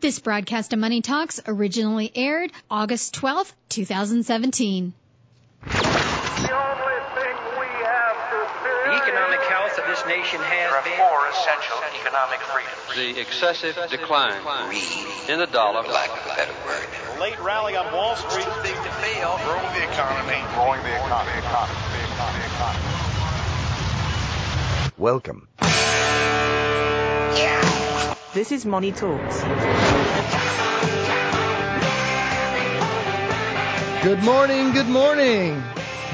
This broadcast of Money Talks originally aired August 12, 2017. The economic health of this nation has There are been. four essential economic freedoms. The excessive decline in the dollar. lack of a better word. Late rally on Wall Street. Too big to fail. Growing the economy. Growing the economy. economy. The economy. economy. Welcome. This is Money Talks. Good morning, good morning.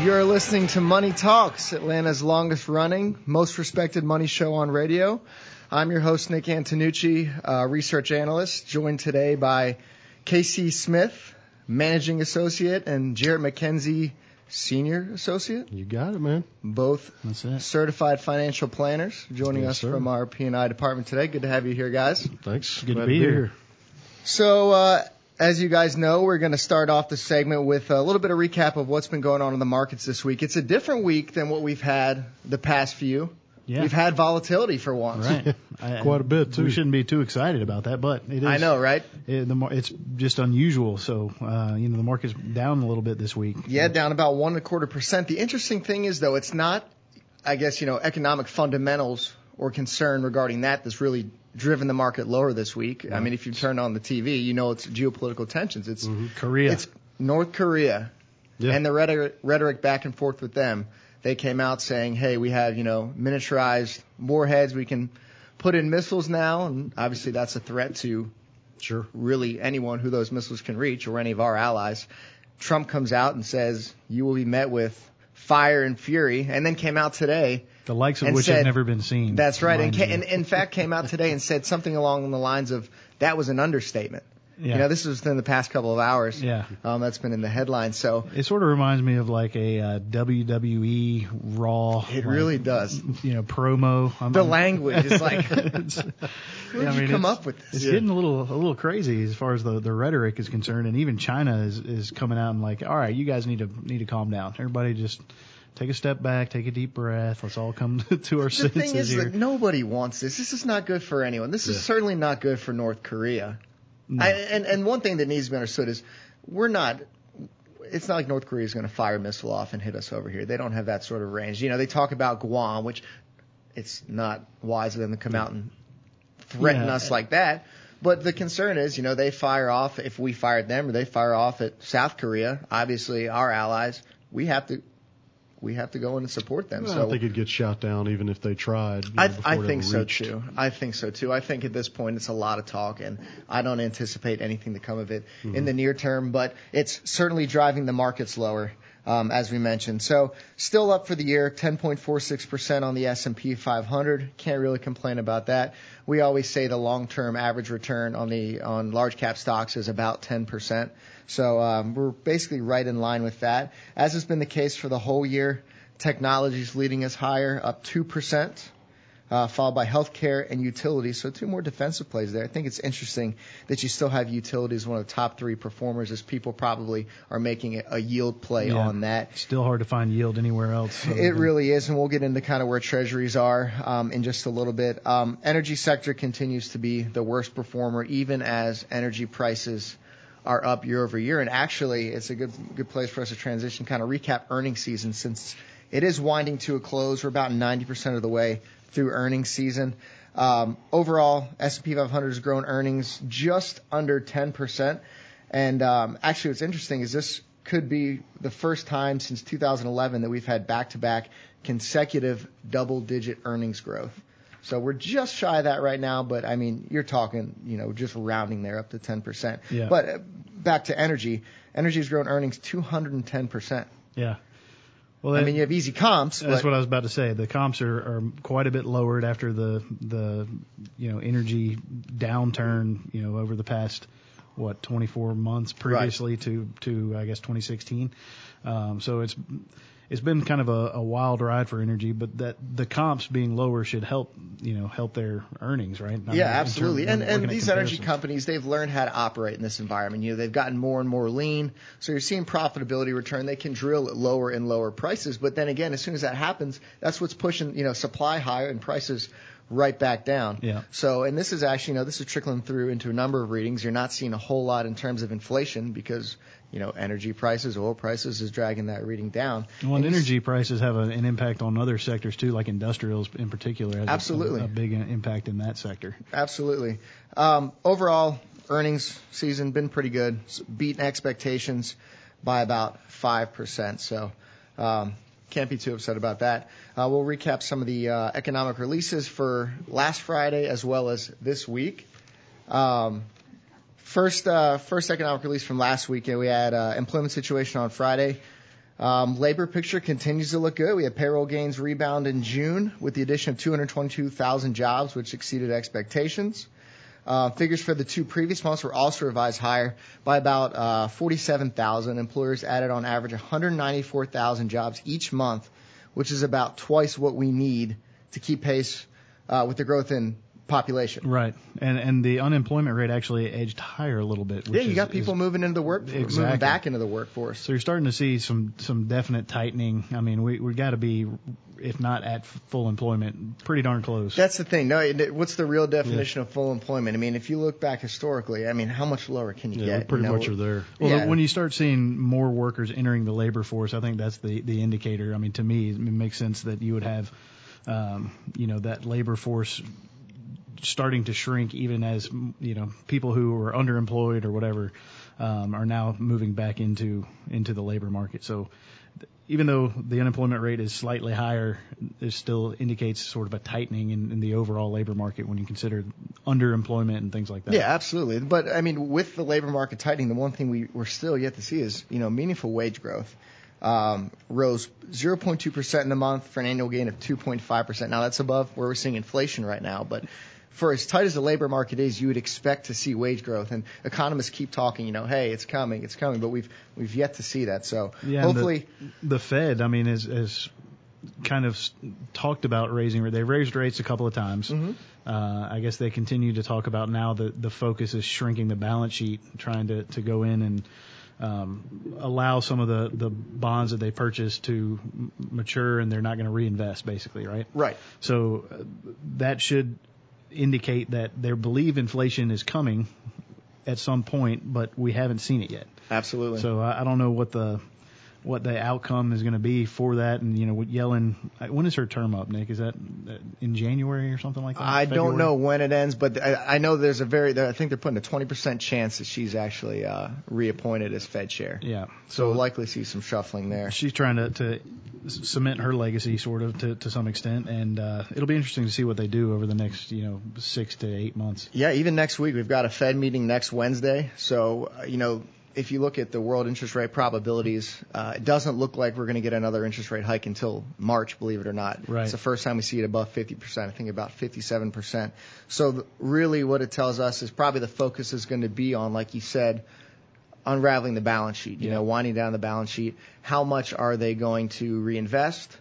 You're listening to Money Talks, Atlanta's longest running, most respected money show on radio. I'm your host, Nick Antonucci, uh, research analyst, joined today by Casey Smith, managing associate, and Jarrett McKenzie, senior associate. You got it, man. Both That's it. certified financial planners, joining Yes, us sir. from our P&I department today. Good to have you here, guys. Thanks. Good to Glad be here. So, uh, as you guys know, we're going to start off the segment with a little bit of recap of what's been going on in the markets this week. It's a different week than what we've had the past few. Yeah. We've had volatility for once. Right. I- Quite a bit, too. We shouldn't be too excited about that, but it is. I know, right? It, the, it's just unusual. So, uh, you know, the market's down a little bit this week. Yeah, down about one and a quarter percent. The interesting thing is, though, it's not, I guess, you know, economic fundamentals or concern regarding that that's really driven the market lower this week. I mean, if you turn on the TV, you know it's geopolitical tensions. It's Korea. It's North Korea Yeah. and the rhetoric, rhetoric back and forth with them. They came out saying, "Hey, we have you know miniaturized warheads. We can put in missiles now, and obviously that's a threat to Sure. really anyone who those missiles can reach or any of our allies." Trump comes out and says, "You will be met with fire and fury," and then came out today. the likes of which said- have never been seen. That's right, and, ca- and in fact came out today and said something along the lines of, "That was an understatement." Yeah. You know, this was within the past couple of hours. Yeah. Um, that's been in the headlines. So It sort of reminds me of like a uh, WWE Raw. it like, really does. You know, promo. I'm, The I'm- language is like, It's- where did I you come up with this? It's this? getting a little a little crazy as far as the, the rhetoric is concerned, and even China is, is coming out and like, all right, you guys need to need to calm down. Everybody just take a step back, take a deep breath. Let's all come to our The senses The thing is here. that nobody wants this. This is not good for anyone. This is certainly not good for North Korea. No. I, and and one thing that needs to be understood is we're not. It's not like North Korea is going to fire a missile off and hit us over here. They don't have that sort of range. You know, they talk about Guam, which it's not wise of them to come out and threaten Yeah. us like that. But the concern is, you know, they fire off if we fired them, or they fire off at South Korea. Obviously, our allies. We have to. We have to go in and support them. Well, so I think it'd get shot down even if they tried. you I, know, before I think so reached. too. I think so too. I think at this point it's a lot of talk, and I don't anticipate anything to come of it in the near term. But it's certainly driving the markets lower, um, as we mentioned. So still up for the year, 10.46 percent on the S&P 500. Can't really complain about that. We always say the long-term average return on the on large cap stocks is about 10 percent. So um, we're basically right in line with that, as has been the case for the whole year. technology is leading us higher, up 2%, uh, followed by healthcare and utilities. So two more defensive plays there. I think it's interesting that you still have utilities one of the top three performers as people probably are making a- yield play Yeah. on that. Still hard to find yield anywhere else. other It really is, and we'll get into kind of where treasuries are um, in just a little bit. Um, energy sector continues to be the worst performer, even as energy prices are up year over year. And actually, it's a good good place for us to transition, kind of recap earnings season since it is winding to a close. We're about 90% of the way through earnings season. Um, overall, S&P 500 has grown earnings just under 10%. And um, actually, what's interesting is this could be the first time since 2011 that we've had back-to-back consecutive double-digit earnings growth. So we're just shy of that right now, but I mean, you're talking, you know, just rounding there up to 10%. Yeah. But back to energy. Energy has grown earnings 210%. Yeah. Well, I mean, you have easy comps, That's what I was about to say. The comps are, are quite a bit lowered after the the you know energy downturn you know over the past what 24 months previously to to I guess 2016. Um, so it's it's been kind of a, a wild ride for energy, but that the comps being lower should help, you know, help their earnings, right? I yeah, absolutely. And and these energy companies, they've learned how to operate in this environment. You know, they've gotten more and more lean, so you're seeing profitability return. They can drill at lower and lower prices, but then again, as soon as that happens, that's what's pushing you know supply higher and prices right back down. Yeah. So, and this is actually, you know, this is trickling through into a number of readings. You're not seeing a whole lot in terms of inflation because, you know, energy prices, oil prices is dragging that reading down. Well, and And energy prices have a, an impact on other sectors too, like industrials in particular. Absolutely. a, a big impact in that sector. Absolutely. Um, overall, earnings season been pretty good. Beaten expectations by about five percent. So um, can't be too upset about that. Uh, we'll recap some of the uh, economic releases for last Friday as well as this week. Um, first, uh, first economic release from last week, uh, we had uh, employment situation on Friday. Um, labor picture continues to look good. We had payroll gains rebound in June with the addition of 222,000 jobs, which exceeded expectations. Uh, figures for the two previous months were also revised higher by about uh, 47,000. Employers added on average 194,000 jobs each month, which is about twice what we need to keep pace uh, with the growth in population. Right, and and the unemployment rate actually edged higher a little bit. Which Yeah, you is- got people is- moving into the work, moving back into the workforce. So you're starting to see some some definite tightening. I mean, we we got to be, if not at full employment, pretty darn close. That's the thing. No, what's the real definition of full employment? I mean, if you look back historically, I mean, how much lower can you Yeah, get? we pretty you know? much are there. Well, Yeah. when you start seeing more workers entering the labor force, I think that's the the indicator. I mean, to me, it makes sense that you would have, um, you know, that labor force starting to shrink, even as you know people who are underemployed or whatever um, are now moving back into into the labor market. So. Even though the unemployment rate is slightly higher, it still indicates sort of a tightening in, in the overall labor market when you consider underemployment and things like that. Yeah, absolutely. But I mean, with the labor market tightening, the one thing we, we're still yet to see is, you know, meaningful wage growth. Um, rose 0.2% in the month for an annual gain of 2.5%. Now that's above where we're seeing inflation right now, but for as tight as the labor market is, you would expect to see wage growth. And economists keep talking, you know, hey, it's coming, it's coming, but we've we've yet to see that. So Yeah, hopefully, the, the Fed, I mean, is has kind of talked about raising. Rates. They've raised rates a couple of times. Mm-hmm. Uh, I guess they continue to talk about now that the focus is shrinking the balance sheet, trying to to go in and um, allow some of the the bonds that they purchased to m- mature, and they're not going to reinvest, basically, right? right. So uh, that should indicate that they believe inflation is coming at some point, but we haven't seen it yet. Absolutely. So I, I don't know what the what the outcome is going to be for that. And you know, Yellen, when is her term up, Nick? Is that uh, in January or something like that? I don't know when it ends, but I, I know there's a very, I think they're putting a 20% chance that she's actually uh, reappointed as Fed chair. Yeah. So we'll likely see some shuffling there. She's trying to, to cement her legacy, sort of, to, to some extent, and uh, it'll be interesting to see what they do over the next, you know, six to eight months. Yeah, even next week we've got a Fed meeting next Wednesday. So uh, you know, if you look at the world interest rate probabilities, uh, it doesn't look like we're going to get another interest rate hike until March, believe it or not. Right. It's the first time we see it above 50%. I think about 57%. So th- really, what it tells us is probably the focus is going to be on, like you said, unraveling the balance sheet. You Yeah. know, winding down the balance sheet. How much are they going to reinvest?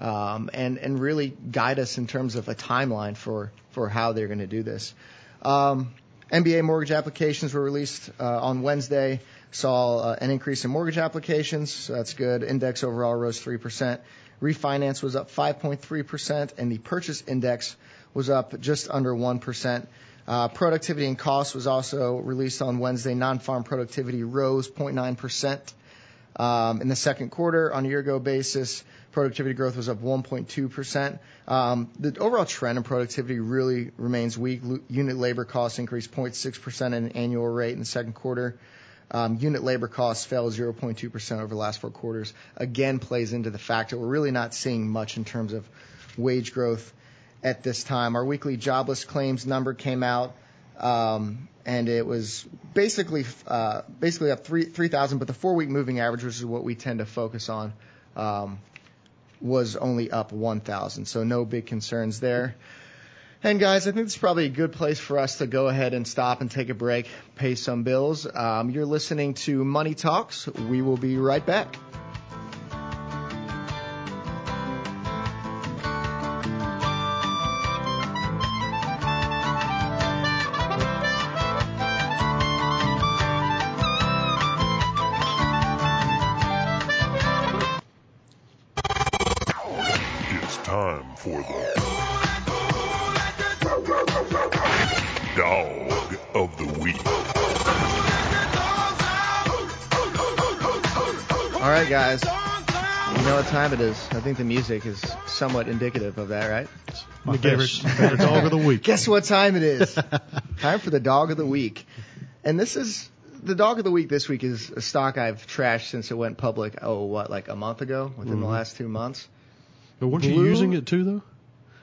um, and and really guide us in terms of a timeline for for how they're going to do this. Um, MBA mortgage applications were released uh, on Wednesday. Saw uh, an increase in mortgage applications, so that's good. Index overall rose three percent. Refinance was up 5.3 percent, and the purchase index was up just under one percent. Uh, productivity and cost was also released on Wednesday. Non-farm productivity rose 0.9 percent. Um, in the second quarter, on a year-ago basis, productivity growth was up 1.2%. Um, the overall trend in productivity really remains weak. Lu- Unit labor costs increased 0.6% at an annual rate in the second quarter. Um, unit labor costs fell 0.2% over the last four quarters. Again, plays into the fact that we're really not seeing much in terms of wage growth at this time. Our weekly jobless claims number came out, um, and it was basically uh, basically up three three thousand, but the four week moving average, which is what we tend to focus on, um, was only up one thousand. So no big concerns there. And guys, I think it's probably a good place for us to go ahead and stop and take a break, pay some bills. Um, you're listening to Money Talks. We will be right back. For the Dog of the Week. All right, guys. You know what time it is. I think the music is somewhat indicative of that, right? My Guess. favorite, favorite dog of the week. Guess what time it is? time for the dog of the week. And this is the dog of the week this week is a stock I've trashed since it went public. Oh, what, like a month ago? Within the Mhm. last two months? But weren't you using it too, though?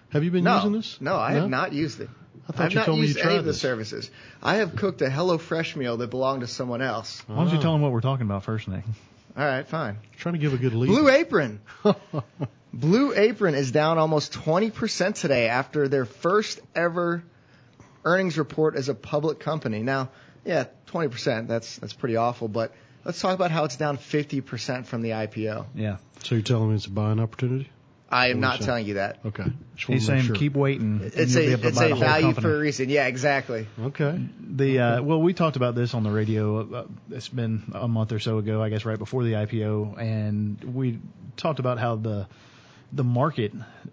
Have you been no, using this? no, I have not used it. I thought I've you not told me you used any of the this. services. I have cooked a HelloFresh meal that belonged to someone else. Why don't you Ah. tell them what we're talking about first, Nick? All right, fine. Trying to give a good lead. Blue Apron. Blue Apron is down almost 20% today after their first ever earnings report as a public company. Now, yeah, 20%, that's that's pretty awful, but let's talk about how it's down 50% from the IPO. Yeah. So you're telling me it's a buying opportunity? I am not was telling you that. Okay. Just wanna He's make saying sure. keep waiting. and It's you'll a able to it's buy a the whole value company. for a reason. Yeah, exactly. Okay. The uh, well, we talked about this on the radio. Uh, it's been a month or so ago, I guess, right before the IPO, and we talked about how the the market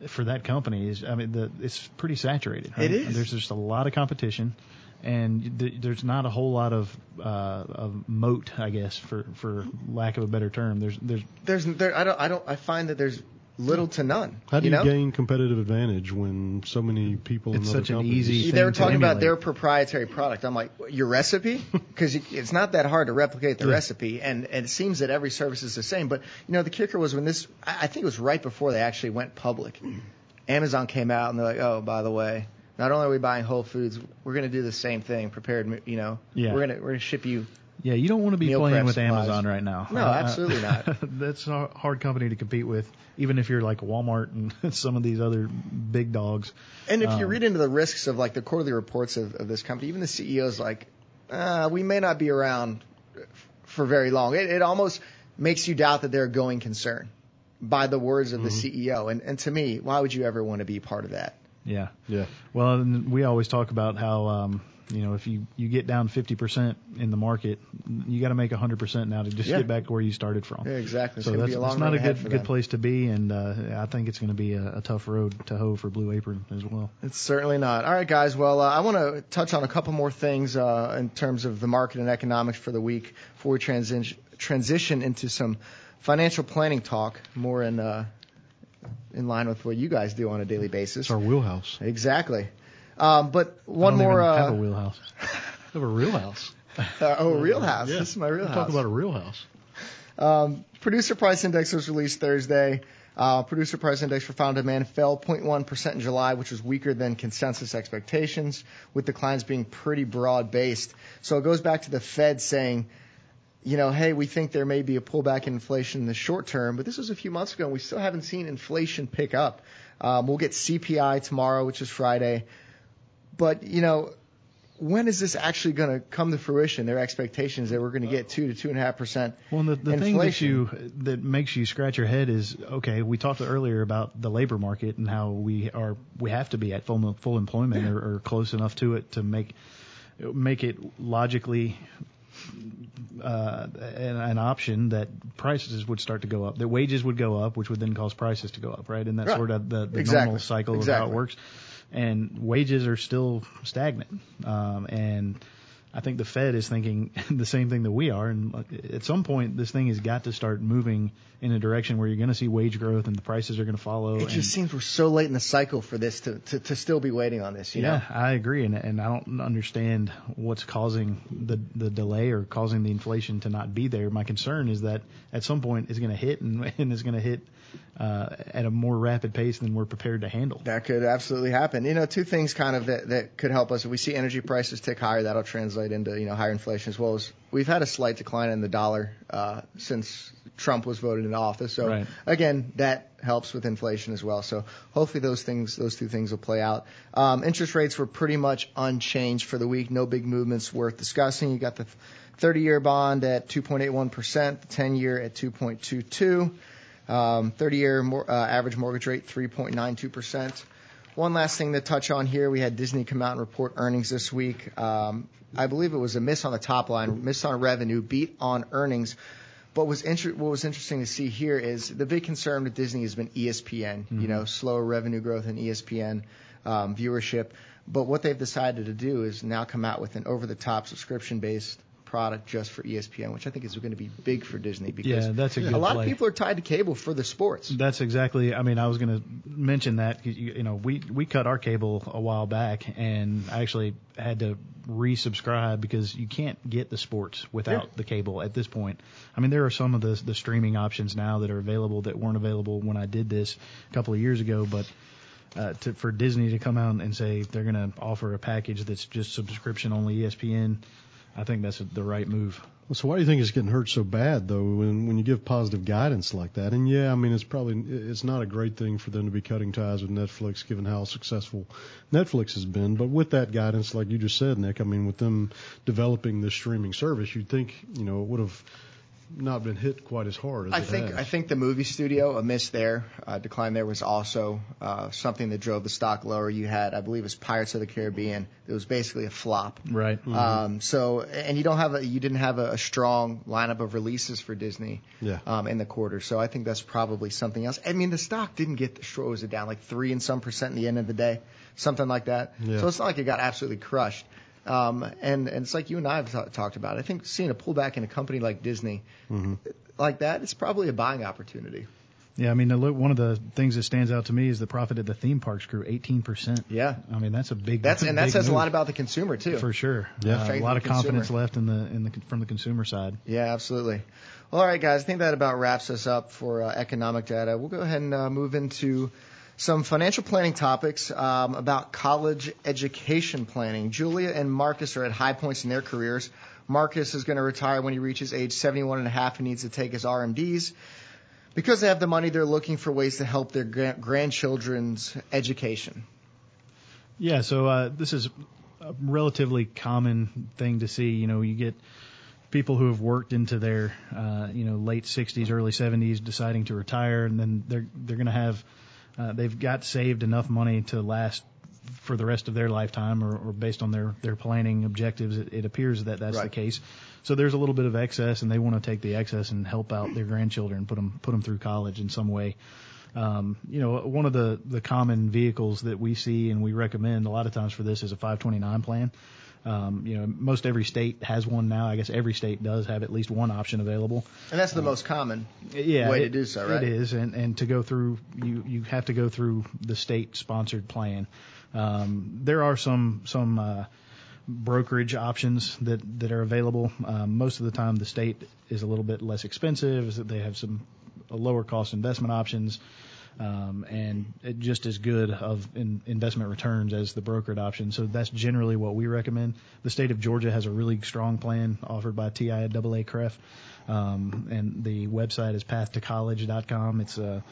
for that company is. I mean, the, it's pretty saturated. Right? It is. There's just a lot of competition, and th- there's not a whole lot of uh, of moat, I guess, for for lack of a better term. There's there's There's there I don't I don't I find that there's little to none. How do you, know? gain competitive advantage when so many people It's in such an companies? easy- they were thing to talking about their proprietary product. I'm like, your recipe? Because it's not that hard to replicate the Yeah. recipe, and, and it seems that every service is the same. But you know, the kicker was when this, I I think it was right before they actually went public. Amazon came out and they're like, oh, by the way, not only are we buying Whole Foods, we're going to do the same thing, prepared. You know, Yeah. we're gonna we're gonna ship you. Yeah. You don't want to be Meal playing with supplies. Amazon right now. No, Uh, absolutely not. that's a hard company to compete with, even if you're like Walmart and some of these other big dogs. And if you Um, read into the risks of like the quarterly reports of, of this company, even the CEO's like, uh, we may not be around for very long. It, it almost makes you doubt that they're a going concern by the words of the CEO. And, and to me, why would you ever want to be part of that? Yeah. Yeah. Well, and we always talk about how um, you know if you you get down 50% in the market, you got to make 100% now to just Yeah. get back where you started from. Yeah, exactly. It's So that's, be a long that's not a good good place to be, and uh, I think it's going to be a, a tough road to hoe for Blue Apron as well. It's certainly not. All right, guys. Well, uh, I want to touch on a couple more things uh, in terms of the market and economics for the week before we transition transition into some financial planning talk, more in uh, in line with what you guys do on a daily basis. It's our wheelhouse. Exactly. Um, but one I more. even have a Uh, wheelhouse. We have a real house. uh, oh, real house. Yeah. This is my real house. Talk about a real house. Um, producer price index was released Thursday. Uh, producer price index for final demand fell 0.1% in July, which was weaker than consensus expectations, with declines being pretty broad based. So it goes back to the Fed saying, you know, hey, we think there may be a pullback in inflation in the short term, but this was a few months ago, and we still haven't seen inflation pick up. Um, we'll get CPI tomorrow, which is Friday. But, you know, when is this actually going to come to fruition? Their expectations that we're going to get two to two and a half percent Well, the, the thing that you that makes you scratch your head is okay. We talked earlier about the labor market and how we are we have to be at full full employment or, or close enough to it to make make it logically uh, an, an option that prices would start to go up, that wages would go up, which would then cause prices to go up, right? And that's Right. sort of the, the Exactly. normal cycle of how it works. And wages are still stagnant, um, and I think the Fed is thinking the same thing that we are, and uh, at some point, this thing has got to start moving in a direction where you're going to see wage growth and the prices are going to follow. It just seems we're so late in the cycle for this to, to, to still be waiting on this, you yeah, know? I agree, and and I don't understand what's causing the the delay or causing the inflation to not be there. My concern is that at some point it's going to hit and, and it's going to hit uh, at a more rapid pace than we're prepared to handle. That could absolutely happen. You know, two things kind of that, that could help us. If we see energy prices tick higher, that'll translate into you know higher inflation as well as we've had a slight decline in the dollar uh, since Trump was voted into office. So Right. again, that helps with inflation as well. So hopefully those things, those two things will play out. Um, interest rates were pretty much unchanged for the week. No big movements worth discussing. You got the 30-year bond at 2.81%, the 10-year at 2.22, um, 30-year mor- uh, average mortgage rate 3.92%. One last thing to touch on here, we had Disney come out and report earnings this week. Um, I believe it was a miss on the top line, miss on revenue, beat on earnings. But was inter- what was interesting to see here is the big concern with Disney has been ESPN. You know, slower revenue growth in ESPN um, viewership. But what they've decided to do is now come out with an over-the-top subscription-based product just for ESPN, which I think is going to be big for Disney because Yeah, that's a good lot play. of people are tied to cable for the sports. That's exactly. I mean, I was going to mention that. you, you know we we cut our cable a while back, and I actually had to resubscribe because you can't get the sports without Yeah. the cable at this point. I mean, there are some of the the streaming options now that are available that weren't available when I did this a couple of years ago, but. Uh, to, for Disney to come out and say they're going to offer a package that's just subscription only ESPN, I think that's the right move. So why do you think it's getting hurt so bad though? When when you give positive guidance like that, and yeah, I mean it's probably it's not a great thing for them to be cutting ties with Netflix, given how successful Netflix has been. But with that guidance, like you just said, Nick, I mean with them developing this streaming service, you'd think you know it would have not been hit quite as hard as I it think has. I think the movie studio a miss there, uh, decline there was also uh, something that drove the stock lower. You had, I believe, it was Pirates of the Caribbean. It was basically a flop. Right. Um, so and you don't have a you didn't have a, a strong lineup of releases for Disney Yeah. um, in the quarter. So I think that's probably something else. I mean, the stock didn't get destroyed. Was it down like three and some percent in the end of the day, something like that? Yeah. So it's not like it got absolutely crushed. Um, and, and it's like you and I have ta- talked about. I think seeing a pullback in a company like Disney Mm-hmm. like that, it's probably a buying opportunity. Yeah, I mean, look- one of the things that stands out to me is the profit at the theme parks grew 18%. Yeah. I mean, that's a big. That's and that big says a lot about the consumer too. for sure. Yeah. Uh, a lot the of confidence consumer. left in the in the from the consumer side. Yeah, absolutely. Well, all right, guys. I think that about wraps us up for uh, economic data. We'll go ahead and uh, move into some financial planning topics um, about college education planning. Julia and Marcus are at high points in their careers. Marcus is going to retire when he reaches age 71 and a half and needs to take his RMDs. Because they have the money, they're looking for ways to help their gra- grandchildren's education. Yeah, so uh, this is a relatively common thing to see. You know, you get people who have worked into their uh, you know late 60s, early 70s, deciding to retire, and then they're they're going to have uh, they've got saved enough money to last for the rest of their lifetime, or, or based on their their planning objectives, it, it appears that that's the case. So there's a little bit of excess, and they want to take the excess and help out their grandchildren, put them put them through college in some way. Um, you know, one of the, the common vehicles that we see and we recommend a lot of times for this is a 529 plan. Um, you know, most every state has one now. I guess every state does have at least one option available. And that's the most common Yeah, way it- to do so, right? It is, and and to go through, you you have to go through the state sponsored plan. Um, there are some some uh, brokerage options that that are available. Um, most of the time, the state is a little bit less expensive. is that They have some uh, lower cost investment options. Um, and just as good of in, investment returns as the brokered option. So that's generally what we recommend. The state of Georgia has a really strong plan offered by TIAA CREF, um, and the website is path2college.com. It's a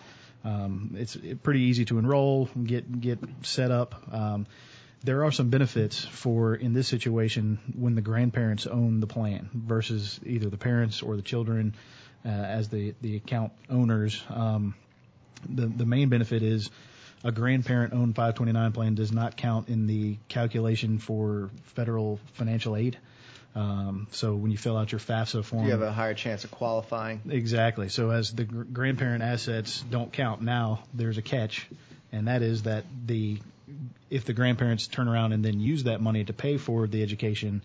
um, it's pretty easy to enroll, get get set up. Um, there are some benefits for in this situation when the grandparents own the plan versus either the parents or the children uh, as the the account owners. Um, the the main benefit is a grandparent owned 529 plan does not count in the calculation for federal financial aid. Um, so when you fill out your FAFSA form, You have a higher chance of qualifying. Exactly. So as the gr- grandparent assets don't count now, there's a catch, and that is that the if the grandparents turn around and then use that money to pay for the education,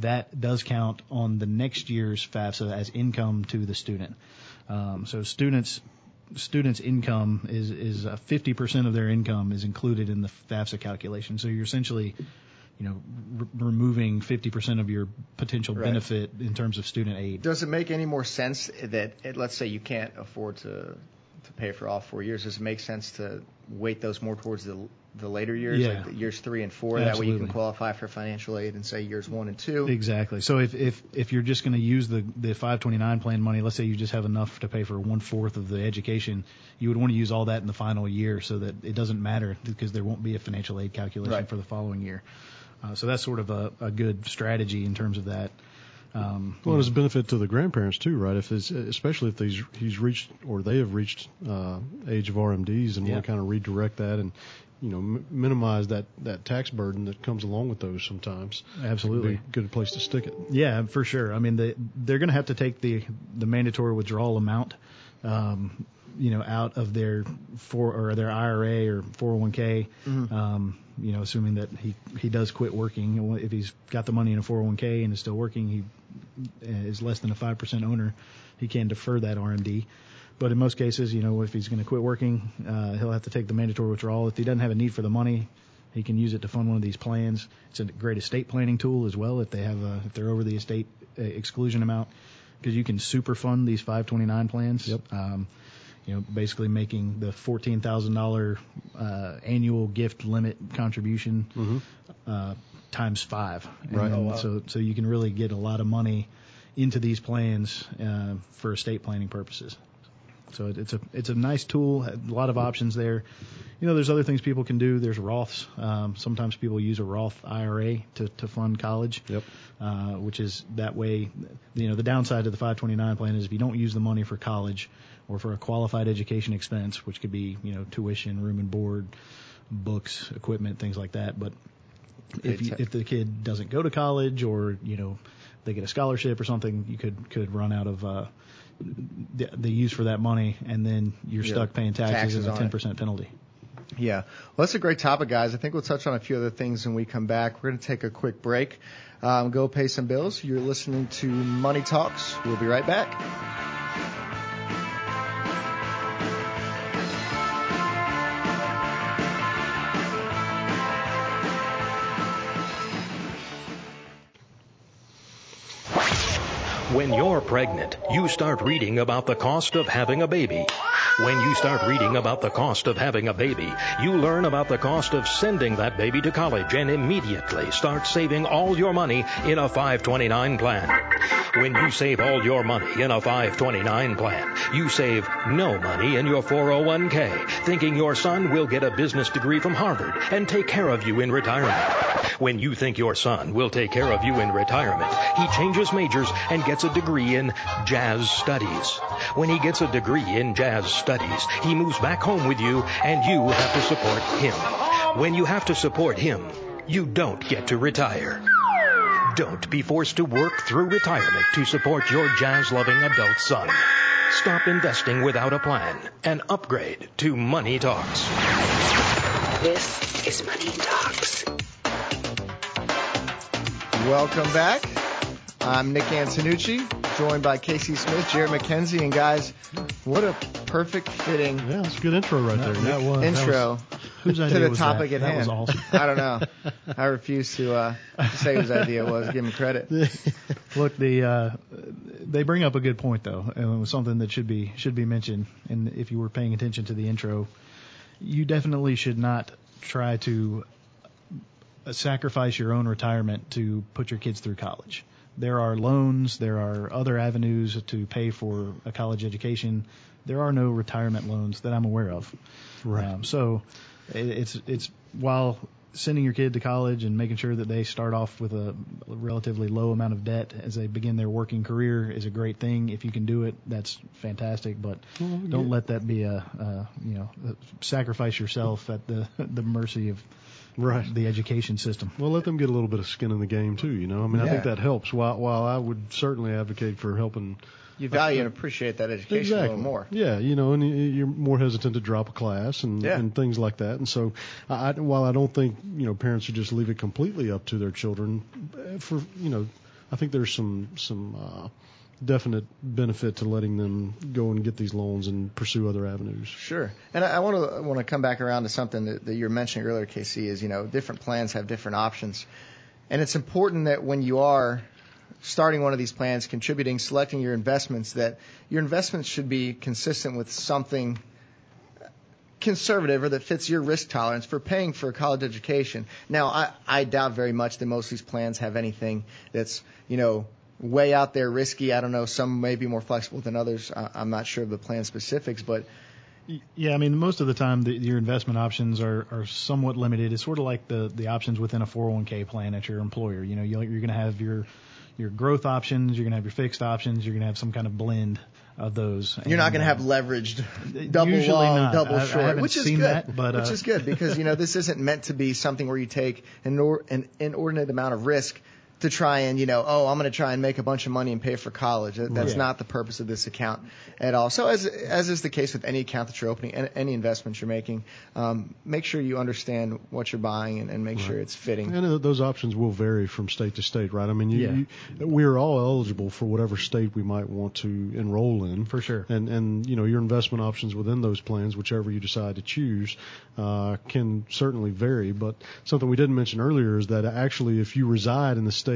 that does count on the next year's FAFSA as income to the student. Um, so students students' income is is uh, 50% of their income is included in the FAFSA calculation. So you're essentially you know, r- removing 50% of your potential Right. benefit in terms of student aid. Does it make any more sense that, eh, let's say you can't afford to to pay for all four years? Does it make sense to weight those more towards the the later years, Yeah. like the years three and four. That way you can qualify for financial aid and say years one and two. Exactly. So if if if you're just going to use the the 529 plan money, let's say you just have enough to pay for one fourth of the education, you would want to use all that in the final year so that it doesn't matter because there won't be a financial aid calculation Right. for the following year. Uh, so that's sort of a, a good strategy in terms of that. Um, Well, there's a benefit to the grandparents too, right? If it's, especially if these he's reached or they have reached uh, age of RMDs and Yeah. want to kind of redirect that and you know m- minimize that that tax burden that comes along with those sometimes. Absolutely. Good place to stick it. Yeah, for sure. I mean, they they're going to have to take the the mandatory withdrawal amount, um, you know, out of their for or their IRA or 401k. Um, you know, assuming that he he does quit working. If he's got the money in a 401k and is still working, he is less than a five percent owner. He can defer that RMD. But in most cases, you know, if he's going to quit working, uh, he'll have to take the mandatory withdrawal. If he doesn't have a need for the money, he can use it to fund one of these plans. It's a great estate planning tool as well if they have a, if they're over the estate uh, exclusion amount because you can super fund these 529 plans. Yep. Um, you know, basically making the fourteen thousand uh, annual gift limit contribution uh, times five. And Right. Oh, wow. So so you can really get a lot of money into these plans uh, for estate planning purposes. So it, it's a it's a nice tool. A lot of options there. You know, there's other things people can do. There's Roths. Um, sometimes people use a Roth IRA to, to fund college. Yep. Uh, which is that way. You know, the downside to the 529 plan is if you don't use the money for college or for a qualified education expense, which could be you know tuition, room and board, books, equipment, things like that. But if you, if the kid doesn't go to college or you know they get a scholarship or something, you could could run out of uh, the, the use for that money, and then you're Yeah. stuck paying taxes, Taxes and a ten percent penalty. Yeah. Well, that's a great topic, guys. I think we'll touch on a few other things when we come back. We're going to take a quick break, um, go pay some bills. You're listening to Money Talks. We'll be right back. When you're pregnant, you start reading about the cost of having a baby. When you start reading about the cost of having a baby, you learn about the cost of sending that baby to college and immediately start saving all your money in a 529 plan. When you save all your money in a 529 plan, you save no money in your 401k, thinking your son will get a business degree from Harvard and take care of you in retirement. When you think your son will take care of you in retirement, he changes majors and gets a degree in jazz studies. When he gets a degree in jazz studies, he moves back home with you and you have to support him. When you have to support him, you don't get to retire. Don't be forced to work through retirement to support your jazz loving adult son. Stop investing without a plan and upgrade to Money Talks. This is Money Talks. Welcome back. I'm Nick Antonucci, joined by Casey Smith, Jared McKenzie, and guys, what a perfect fitting Yeah, that's a good intro right there. that was- intro Whose to idea the was topic that? at That hand. was awesome. I don't know. I refuse to, uh, to say whose idea it was. Give him credit. Look, the uh, they bring up a good point though, and it was something that should be should be mentioned. And if you were paying attention to the intro, you definitely should not try to uh, sacrifice your own retirement to put your kids through college. There are loans, there are other avenues to pay for a college education. There are no retirement loans that I'm aware of. Right. Um, so it, it's it's while sending your kid to college and making sure that they start off with a relatively low amount of debt as they begin their working career is a great thing. If you can do it, that's fantastic. But Well, don't yeah. let that be a, uh you know sacrifice yourself at the the mercy of Right. the education system. Well, let them get a little bit of skin in the game too. You know, I mean, I think that helps. While while I would certainly advocate for helping You value and appreciate that education a little more. Yeah, you know, and you- you're more hesitant to drop a class and Yeah. and things like that. And so, I, while I don't think you know parents should just leave it completely up to their children, for you know, I think there's some some uh, definite benefit to letting them go and get these loans and pursue other avenues. Sure. And I want to want to come back around to something that, that you were mentioning earlier, Casey, is you know different plans have different options, and it's important that when you are starting one of these plans, contributing, selecting your investments, that your investments should be consistent with something conservative or that fits your risk tolerance for paying for a college education. Now, I, I doubt very much that most of these plans have anything that's, you know, way out there risky. I don't know. Some may be more flexible than others. I, I'm not sure of the plan specifics, but Yeah, I mean, most of the time, the, your investment options are, are somewhat limited. It's sort of like the, the options within a 401k plan at your employer. You know, you're, you're going to have your your growth options, you're going to have your fixed options, you're going to have some kind of blend of those. You're not going to have leveraged double long, not. double I- I short, haven't which is good. that, but, which uh, is good because you know this isn't meant to be something where you take an, or, an inordinate amount of risk to try and you know oh I'm going to try and make a bunch of money and pay for college. That's Right. not the purpose of this account at all. So as as is the case with any account that you're opening, and any investments you're making, um, make sure you understand what you're buying and, and make sure it's fitting. And uh, those options will vary from state to state, right? I mean, you, Yeah. you, we are all eligible for whatever state we might want to enroll in. For sure. And and you know your investment options within those plans, whichever you decide to choose, uh, can certainly vary. But something we didn't mention earlier is that actually, if you reside in the state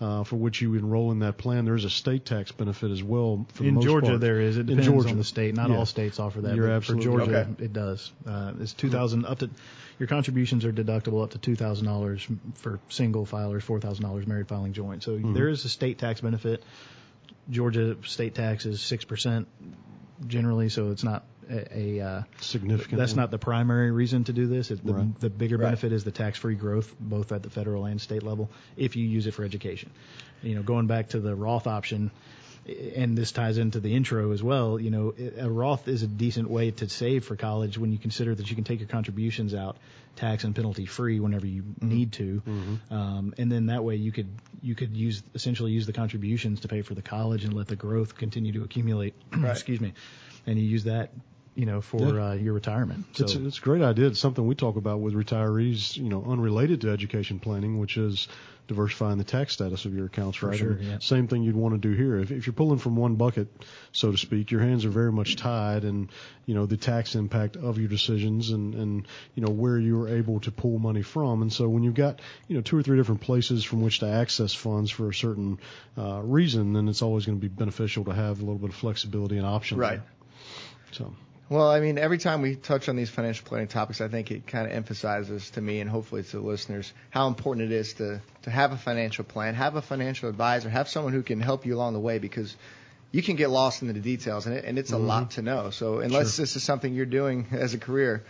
uh, for which you enroll in that plan, there is a state tax benefit as well. For the in most Georgia, part. there is. It In depends Georgia. on the state. Not Yeah. all states offer that. You're but absolutely for Georgia, right. it does. Uh, it's two thousand up to. Your contributions are deductible up to two thousand dollars for single filers, four thousand dollars married filing joint. So Mhm. there is a state tax benefit. Georgia state tax is six percent generally, so it's not a, a uh, significant. That's not the primary reason to do this. It, the, Right. the bigger Right. benefit is the tax-free growth, both at the federal and state level, if you use it for education. You know, going back to the Roth option, and this ties into the intro as well. You know, a Roth is a decent way to save for college when you consider that you can take your contributions out tax and penalty free whenever you need to, um, and then that way you could you could use essentially use the contributions to pay for the college and let the growth continue to accumulate. Excuse me, and you use that you know for Yeah. uh, your retirement. So It's, it's a great idea. It's something we talk about with retirees, you know, unrelated to education planning, which is diversifying the tax status of your accounts, For right? sure, yeah. Same thing you'd want to do here. If, if you're pulling from one bucket, so to speak, your hands are very much tied and, you know, the tax impact of your decisions and, and, you know, where you are able to pull money from. And so when you've got, you know, two or three different places from which to access funds for a certain uh, reason, then it's always going to be beneficial to have a little bit of flexibility and option. Right. there. So. Well, I mean, every time we touch on these financial planning topics, I think it kind of emphasizes to me and hopefully to the listeners how important it is to, to have a financial plan, have a financial advisor, have someone who can help you along the way because you can get lost in the details and, it, and it's a Mhm. lot to know. So unless this is something you're doing as a career,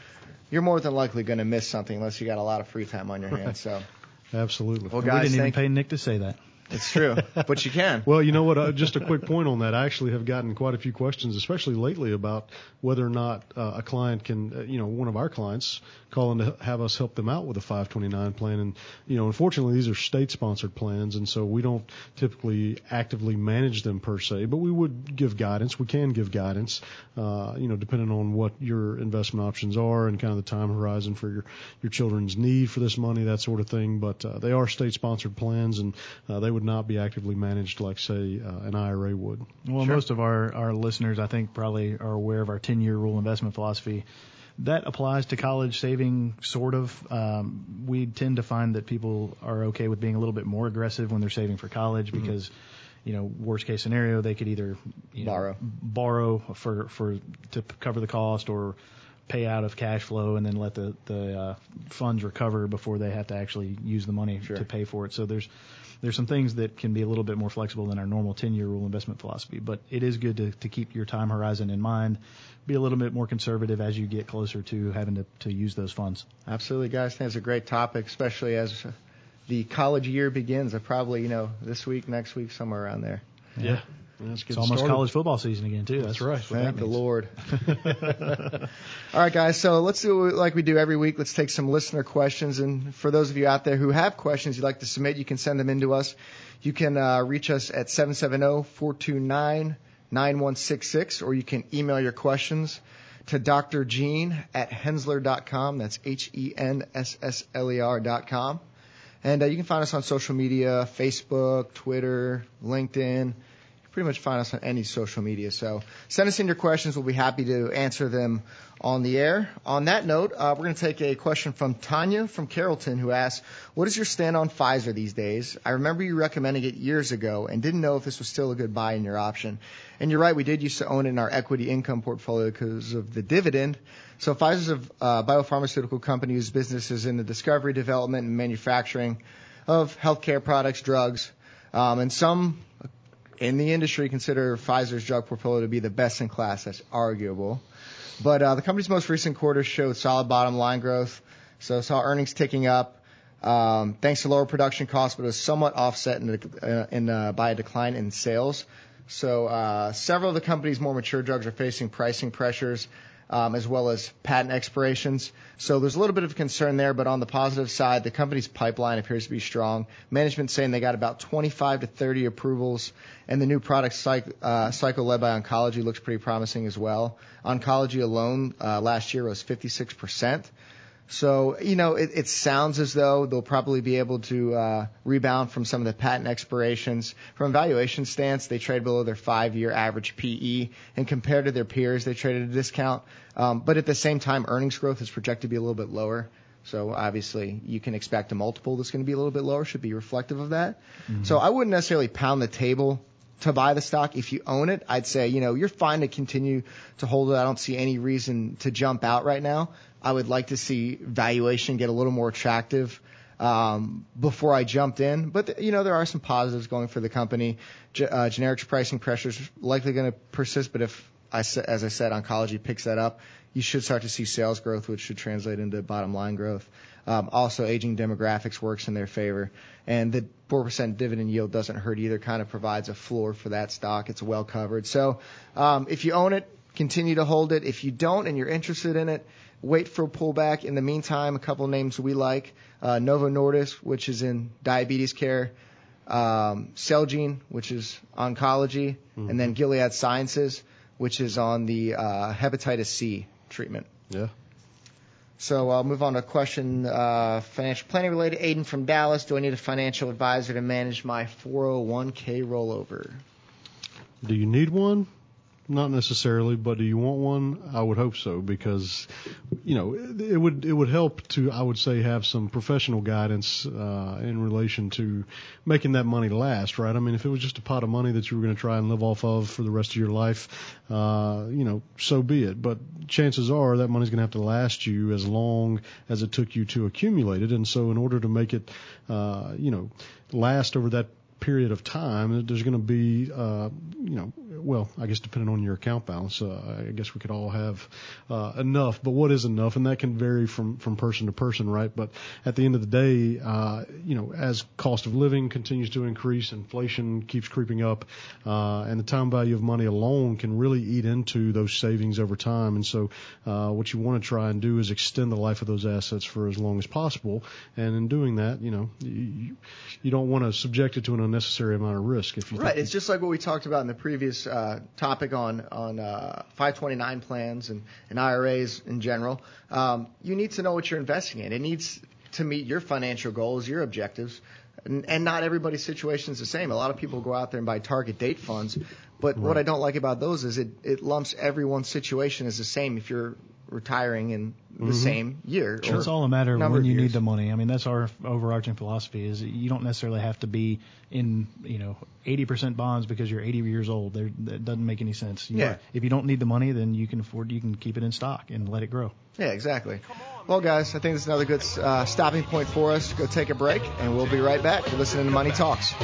you're more than likely going to miss something unless you got a lot of free time on your hands. So Absolutely. Well, we guys, didn't even pay Nick to say that. It's true, but you can. Well, you know what? Uh, just a quick point on that. I actually have gotten quite a few questions, especially lately, about whether or not uh, a client can, uh, you know, one of our clients calling to have us help them out with a 529 plan. And, you know, unfortunately, these are state sponsored plans, and so we don't typically actively manage them per se, but we would give guidance. We can give guidance, uh, you know, depending on what your investment options are and kind of the time horizon for your, your children's need for this money, that sort of thing. But uh, they are state sponsored plans, and uh, they would not be actively managed like, say, uh, an IRA would. Well, most of our, our listeners, I think, probably are aware of our 10 year rule investment philosophy. That applies to college saving, sort of. Um, we tend to find that people are okay with being a little bit more aggressive when they're saving for college Mm-hmm. because, you know, worst case scenario, they could either you know, Borrow. borrow for for to cover the cost or pay out of cash flow and then let the the uh, funds recover before they have to actually use the money to pay for it. So there's there's some things that can be a little bit more flexible than our normal 10 year rule investment philosophy, but it is good to, to keep your time horizon in mind. Be a little bit more conservative as you get closer to having to, to use those funds. Absolutely, guys. That's a great topic, especially as the college year begins. Uh, Probably, you know, this week, next week, somewhere around there. Yeah. Let's It's almost college football season again too. That's, right. That's what Thank that the. Lord. All right, guys. So let's do it like we do every week. Let's take some listener questions. And for those of you out there who have questions you'd like to submit, you can send them in to us. You can uh, reach us at 770-429-9166, or you can email your questions to Dr. Gene at hensler.com. That's E H-E-N-S-S-L-E-R dot com. And uh, you can find us on social media, Facebook, Twitter, LinkedIn. Pretty much find us on any social media. So send us in your questions. We'll be happy to answer them on the air. On that note, uh, we're going to take a question from Tanya from Carrollton who asks, what is your stand on Pfizer these days? I remember you recommending it years ago and didn't know if this was still a good buy in your option. And you're right, we did used to own it in our equity income portfolio because of the dividend. So Pfizer's a uh, biopharmaceutical company whose business is in the discovery, development, and manufacturing of healthcare products, drugs, um, and some in the industry consider Pfizer's drug portfolio to be the best in class. That's arguable. But uh, the company's most recent quarter showed solid bottom line growth, so saw earnings ticking up um, thanks to lower production costs, but it was somewhat offset in, the, uh, in uh, by a decline in sales. So uh, several of the company's more mature drugs are facing pricing pressures um, as well as patent expirations. So there's a little bit of concern there, but on the positive side, the company's pipeline appears to be strong. Management saying they got about 25 to 30 approvals, and the new product cycle, uh, cycle led by oncology looks pretty promising as well. Oncology alone uh, last year was 56 percent. So, you know, it, it sounds as though they'll probably be able to uh, rebound from some of the patent expirations. From a valuation stance, they trade below their five-year average PE, and compared to their peers, they trade at a discount. Um, but at the same time, earnings growth is projected to be a little bit lower. So obviously, you can expect a multiple that's going to be a little bit lower, should be reflective of that. Mm-hmm. So I wouldn't necessarily pound the table to buy the stock. If you own it, I'd say, you know, you're fine to continue to hold it. I don't see any reason to jump out right now. I would like to see valuation get a little more attractive um, before I jumped in. But you know there are some positives going for the company. G- uh, generics pricing pressures likely going to persist, but if I, as I said, oncology picks that up, you should start to see sales growth, which should translate into bottom line growth. Um, also, aging demographics works in their favor, and the 4% dividend yield doesn't hurt either. Kind of provides a floor for that stock. It's well covered. So um, if you own it, continue to hold it. If you don't and you're interested in it, wait for a pullback. In the meantime, a couple of names we like: uh, Novo Nordisk, which is in diabetes care, um, Celgene, which is oncology, mm-hmm. and then Gilead Sciences, which is on the uh, hepatitis C treatment. Yeah. So I'll move on to a question, uh, financial planning related. Aiden from Dallas. Do I need a financial advisor to manage my 401k rollover? Do you need one? Not necessarily, but do you want one? I would hope so because, you know, it, would it would help to I would say have some professional guidance uh, in relation to making that money last, right? I mean, if it was just a pot of money that you were going to try and live off of for the rest of your life, uh, you know, so be it. But chances are that money's going to have to last you as long as it took you to accumulate it, and so in order to make it, uh, you know, last over that period of time, there's going to be, uh, you know, well, I guess depending on your account balance, uh, I guess we could all have uh, enough. But what is enough, and that can vary from from person to person, right? But at the end of the day, uh, you know, as cost of living continues to increase, inflation keeps creeping up, uh, and the time value of money alone can really eat into those savings over time. And so, uh, what you want to try and do is extend the life of those assets for as long as possible. And in doing that, you know, you, you don't want to subject it to an unnecessary amount of risk. If you right, it's just like what we talked about in the previous uh, topic on on uh, 529 plans and, and IRAs in general. Um, you need to know what you're investing in. It needs to meet your financial goals, your objectives. And, and not everybody's situation is the same. A lot of people go out there and buy target date funds, but right. what I don't like about those is it, it lumps everyone's situation as the same. If you're retiring in the mm-hmm. same year. Sure. It's all a matter of when you years. need the money. I mean, that's our overarching philosophy is you don't necessarily have to be in, you know, 80% bonds because you're 80 years old. There, that doesn't make any sense. You yeah. if you don't need the money, then you can afford, you can keep it in stock and let it grow. Yeah, exactly. Well, guys, I think this is another good uh, stopping point for us. Go take a break, and we'll be right back. You're listening to Money Talks.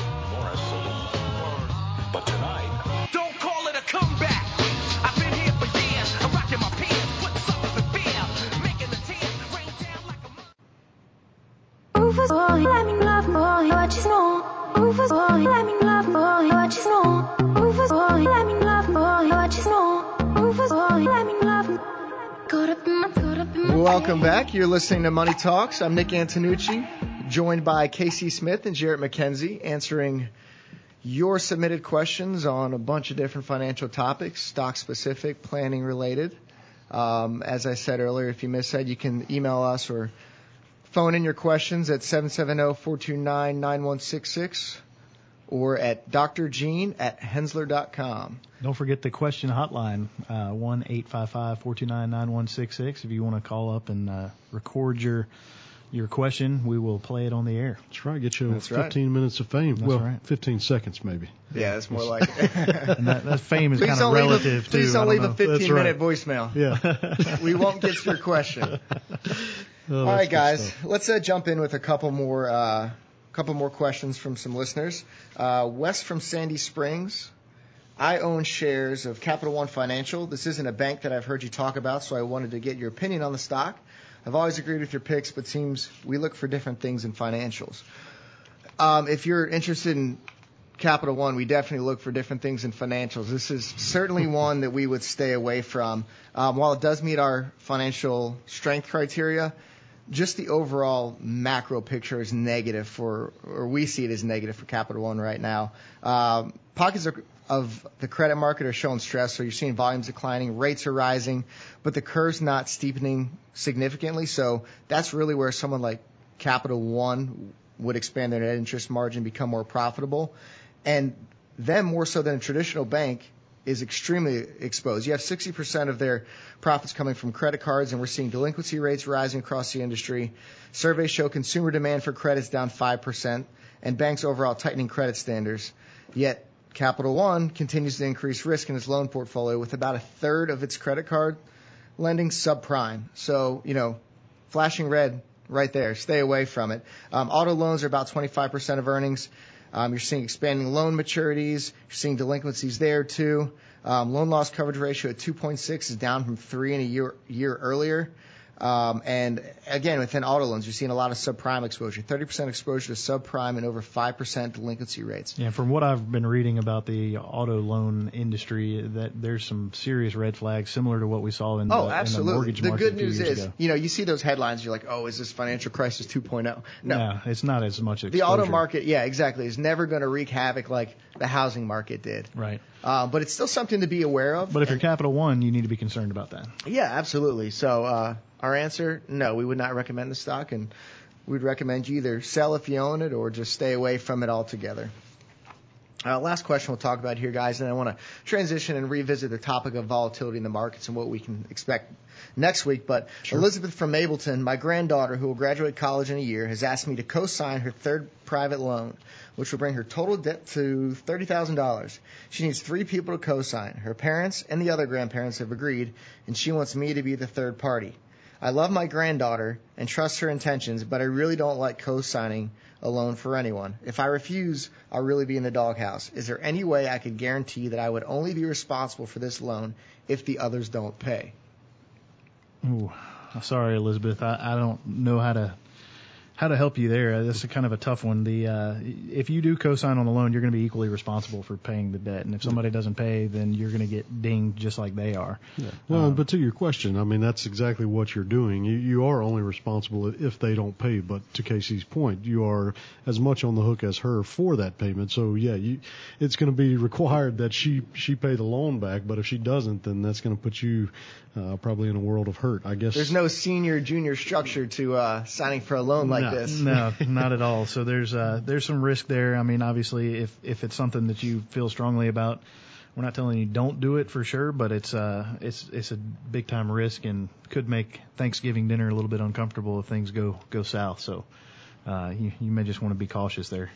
Welcome back. You're listening to Money Talks. I'm Nick Antonucci, joined by Casey Smith and Jarrett McKenzie, answering your submitted questions on a bunch of different financial topics, stock specific, planning related. Um, as I said earlier, if you missed that, you can email us or phone in your questions at 770-429-9166 or at drgene at hensler.com. Don't forget the question hotline, uh, one eight five five four two nine nine one six six. If you want to call up and uh, record your your question, we will play it on the air. That's right. Get you That's 15 right. minutes of fame. That's well, right. 15 seconds maybe. Yeah, that's more like it. And that, that fame is kind of leave a, relative please too. don't I leave a 15 That's minute voicemail. Yeah. we won't get to your question. Oh, All right, guys, let's uh, jump in with a couple more, uh, couple more questions from some listeners. Uh, Wes from Sandy Springs. I own shares of Capital One Financial. This isn't a bank that I've heard you talk about, so I wanted to get your opinion on the stock. I've always agreed with your picks, but seems we look for different things in financials. Um, if you're interested in Capital One, we definitely look for different things in financials. This is certainly one that we would stay away from. Um, while it does meet our financial strength criteria, just the overall macro picture is negative for, or we see it as negative for Capital One right now. Um, pockets of, of the credit market are showing stress, so you're seeing volumes declining, rates are rising, but the curve's not steepening significantly. So that's really where someone like Capital One would expand their net interest margin, become more profitable, and them more so than a traditional bank is extremely exposed. You have 60% of their profits coming from credit cards, and we're seeing delinquency rates rising across the industry. Surveys show consumer demand for credits down 5%, and banks overall tightening credit standards. Yet Capital One continues to increase risk in its loan portfolio with about a third of its credit card lending subprime. So, you know, flashing red right there. Stay away from it. Um, auto loans are about 25% of earnings. Um, you're seeing expanding loan maturities. You're seeing delinquencies there too. Um, loan loss coverage ratio at 2.6 is down from three in a year year earlier. Um, and again, within auto loans, you're seeing a lot of subprime exposure, 30% exposure to subprime and over 5% delinquency rates. Yeah, from what I've been reading about the auto loan industry, that there's some serious red flags similar to what we saw in, Oh, the, in the absolutely. mortgage The market good a few news is, ago. you know, you see those headlines, you're like, oh, is this financial crisis 2.0? No. No, it's not as much exposure. The auto market, yeah, exactly, is never going to wreak havoc like the housing market did. Right. Uh, but it's still something to be aware of. But if you're Capital One, you need to be concerned about that. Yeah, absolutely. So uh, our answer, no, we would not recommend the stock, and we'd recommend you either sell if you own it or just stay away from it altogether. Uh, last question we'll talk about here, guys, and I want to transition and revisit the topic of volatility in the markets and what we can expect next week. But Elizabeth from Mableton, my granddaughter, who will graduate college in a year, has asked me to co-sign her third private loan, which will bring her total debt to $30,000. She needs three people to co-sign. Her parents and the other grandparents have agreed, and she wants me to be the third party. I love my granddaughter and trust her intentions, but I really don't like co-signing a loan for anyone. If I refuse, I'll really be in the doghouse. Is there any way I could guarantee that I would only be responsible for this loan if the others don't pay? Ooh, sorry, Elizabeth. I, I don't know how to how to help you there. This is kind of a tough one. The uh, if you do co-sign on a loan, you're going to be equally responsible for paying the debt, and if somebody doesn't pay, then you're going to get dinged just like they are. Yeah. Well, but to your question, I mean that's exactly what you're doing. You you are only responsible if they don't pay. But to Casey's point, you are as much on the hook as her for that payment. So yeah, you, it's going to be required that she she pay the loan back. But if she doesn't, then that's going to put you uh, probably in a world of hurt. I guess There's no senior junior structure to uh, signing for a loan like no, this. no, not at all. So there's uh, there's some risk there. I mean, obviously, if if it's something that you feel strongly about, we're not telling you don't do it for sure, but it's uh it's it's a big time risk and could make Thanksgiving dinner a little bit uncomfortable if things go go south. So uh, you you may just want to be cautious there.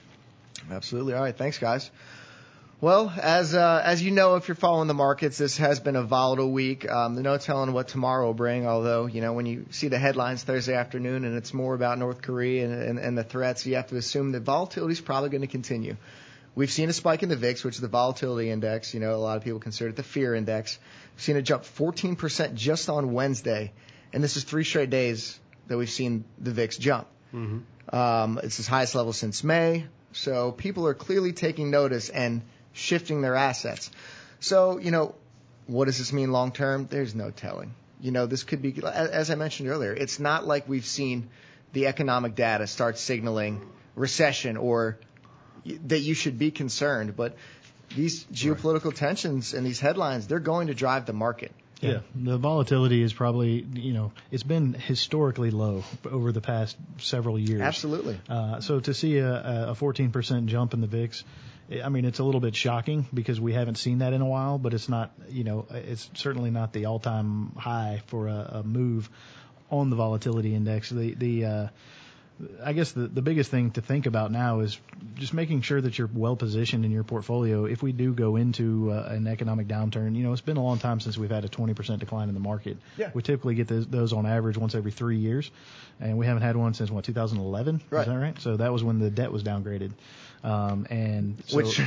Absolutely. All right. Thanks, guys. Well, as uh, as you know, if you're following the markets, this has been a volatile week. Um, there's no telling what tomorrow will bring. Although, you know, when you see the headlines Thursday afternoon and it's more about North Korea and, and, and the threats, you have to assume that volatility is probably going to continue. We've seen a spike in the VIX, which is the volatility index. You know, a lot of people consider it the fear index. We've seen it jump 14% just on Wednesday, and this is three straight days that we've seen the VIX jump. Mm-hmm. Um, it's its highest level since May. So people are clearly taking notice and shifting their assets. So, you know, what does this mean long term? There's no telling. You know, this could be, as I mentioned earlier, it's not like we've seen the economic data start signaling recession or that you should be concerned, but these geopolitical tensions and these headlines, they're going to drive the market. Yeah, the volatility is probably you know it's been historically low over the past several years. Absolutely. Uh, so to see a, a 14% jump in the VIX I mean, it's a little bit shocking because we haven't seen that in a while, but it's not, you know, it's certainly not the all-time high for a, a move on the volatility index. The the uh, I guess the, the biggest thing to think about now is just making sure that you're well positioned in your portfolio. If we do go into uh, an economic downturn, you know, it's been a long time since we've had a 20% decline in the market. Yeah. We typically get those, those on average once every three years, and we haven't had one since what 2011. Right. Is that right? So that was when the debt was downgraded. Um, and so, Which,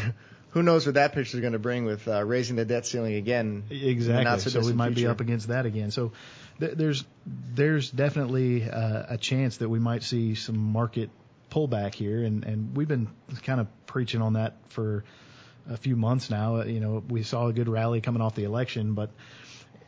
who knows what that picture is going to bring with uh, raising the debt ceiling again? Exactly. not so we might be up against that again. So th- there's there's definitely uh, a chance that we might see some market pullback here, and and we've been kind of preaching on that for a few months now. Uh, You know, we saw a good rally coming off the election, but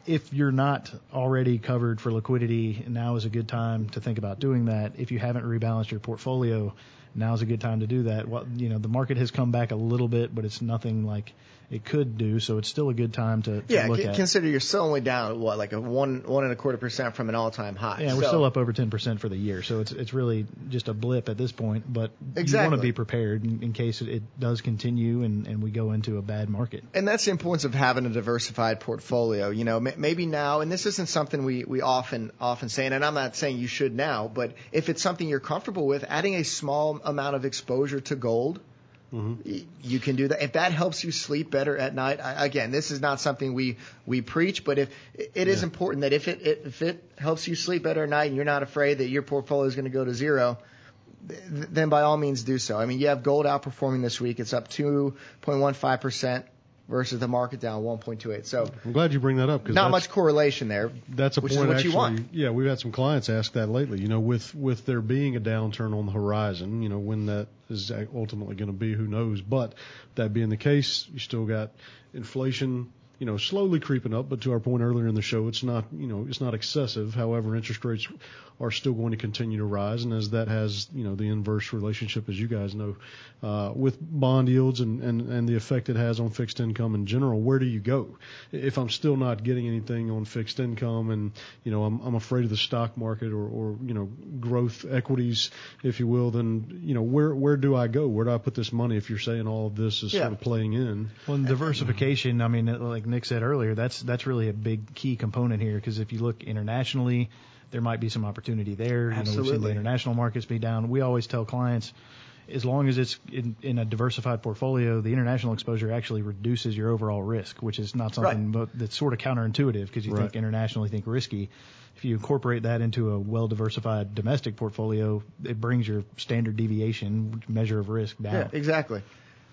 if you're not already covered for liquidity, now is a good time to think about doing that. If you haven't rebalanced your portfolio, now is a good time to do that. Well, you know, the market has come back a little bit, but it's nothing like it could do, so it's still a good time to, to Yeah, look c- at. consider you're still only down what like a one one and a quarter percent from an all time high. Yeah, we're So- still up over 10% for the year, so it's it's really just a blip at this point. But you want to be prepared in, in case it, it does continue and, and we go into a bad market. And that's the importance of having a diversified portfolio. You know, m- maybe now, and this isn't something we, we often often say, and I'm not saying you should now, but if it's something you're comfortable with, adding a small amount of exposure to gold, y- you can do that. If that helps you sleep better at night, I, again, this is not something we we preach, but if it is important that if it if it helps you sleep better at night and you're not afraid that your portfolio is going to go to zero, th- then by all means do so. I mean, you have gold outperforming this week. It's up 2.15 percent versus the market down 1.28. So I'm glad you bring that up because not much correlation there. That's a which point is what actually. you want. Yeah, we've had some clients ask that lately. You know, with with there being a downturn on the horizon, you know, when that is ultimately going to be, who knows? But that being the case, you still got inflation. You know, slowly creeping up, but to our point earlier in the show, it's not, you know, it's not excessive. However, interest rates are still going to continue to rise, and as that has, you know, the inverse relationship, as you guys know, uh, with bond yields and, and, and the effect it has on fixed income in general, where do you go? If I'm still not getting anything on fixed income and, you know, I'm, I'm afraid of the stock market or, or, you know, growth equities, if you will, then, you know, where, where do I go? Where do I put this money if you're saying all of this is Yeah. sort of playing in? Well, and diversification, I mean, like Nick said earlier, that's that's really a big key component here because if you look internationally, there might be some opportunity there. You know, we've seen the international markets be down. We always tell clients, as long as it's in, in a diversified portfolio, the international exposure actually reduces your overall risk, which is not something but that's sort of counterintuitive because you Right. think internationally think risky. If you incorporate that into a well diversified domestic portfolio, it brings your standard deviation measure of risk down. Yeah, exactly.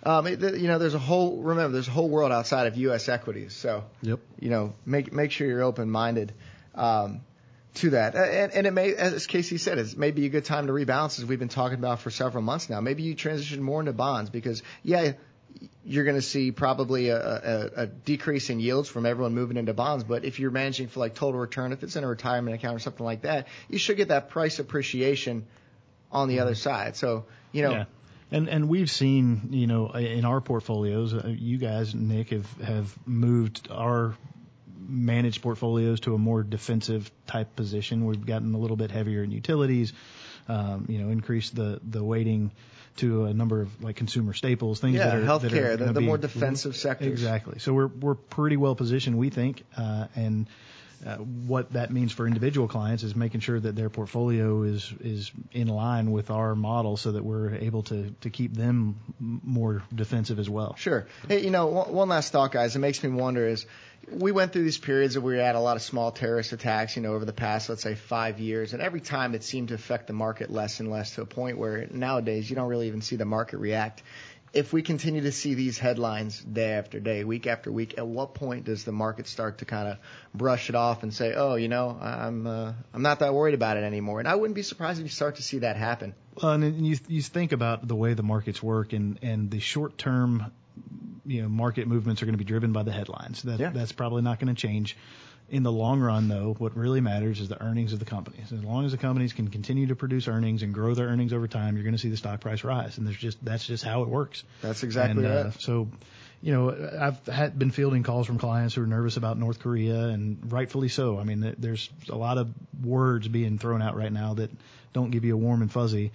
Um, it, you know, there's a whole remember there's a whole world outside of U.S. equities. So Yep. you know, make make sure you're open minded um, to that. And, and it may, as Casey said, it may be a good time to rebalance, as we've been talking about for several months now. Maybe you transition more into bonds because, yeah, you're going to see probably a, a, a decrease in yields from everyone moving into bonds. But if you're managing for like total return, if it's in a retirement account or something like that, you should get that price appreciation on the other side. So you know. Yeah. And and we've seen, you know, in our portfolios, uh, you guys, Nick, have have moved our managed portfolios to a more defensive type position. We've gotten a little bit heavier in utilities, um, you know, increased the the weighting to a number of like consumer staples, things Yeah, that are that are healthcare, the, the be- more defensive sectors. Exactly. So we're we're pretty well positioned, we think, uh, and uh, what that means for individual clients is making sure that their portfolio is is in line with our model, so that we're able to to keep them more defensive as well. Sure. Hey, you know, one, one last thought, guys. It makes me wonder is we went through these periods where we had a lot of small terrorist attacks, you know, over the past, let's say, five years, and every time it seemed to affect the market less and less to a point where nowadays you don't really even see the market react. If we continue to see these headlines day after day, week after week, at what point does the market start to kind of brush it off and say, "Oh, you know, I'm uh, I'm not that worried about it anymore"? And I wouldn't be surprised if you start to see that happen. Well, and you you think about the way the markets work, and and the short term, you know, market movements are going to be driven by the headlines. That Yeah. that's probably not going to change. In the long run, though, what really matters is the earnings of the companies. As long as the companies can continue to produce earnings and grow their earnings over time, you're going to see the stock price rise, and there's just that's just how it works. That's exactly and, uh, right. So, you know, I've had been fielding calls from clients who are nervous about North Korea, and rightfully so. I mean, there's a lot of words being thrown out right now that don't give you a warm and fuzzy.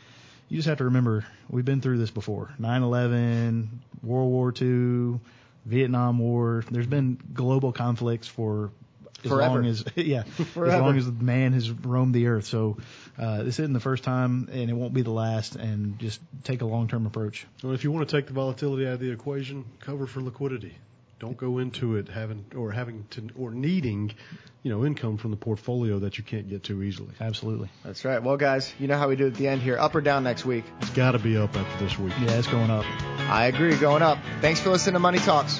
you just have to remember we've been through this before 9/11, World War II, Vietnam War. There's been global conflicts for as Forever. long as yeah, as long as man has roamed the earth. So uh, this isn't the first time, and it won't be the last. And just take a long-term approach. Well, if you want to take the volatility out of the equation, cover for liquidity. Don't go into it having or having to or needing, you know, income from the portfolio that you can't get to easily. Absolutely. That's right. Well, guys, you know how we do at the end here. Up or down next week? It's got to be up after this week. Yeah, it's going up. I agree. Going up. Thanks for listening to Money Talks.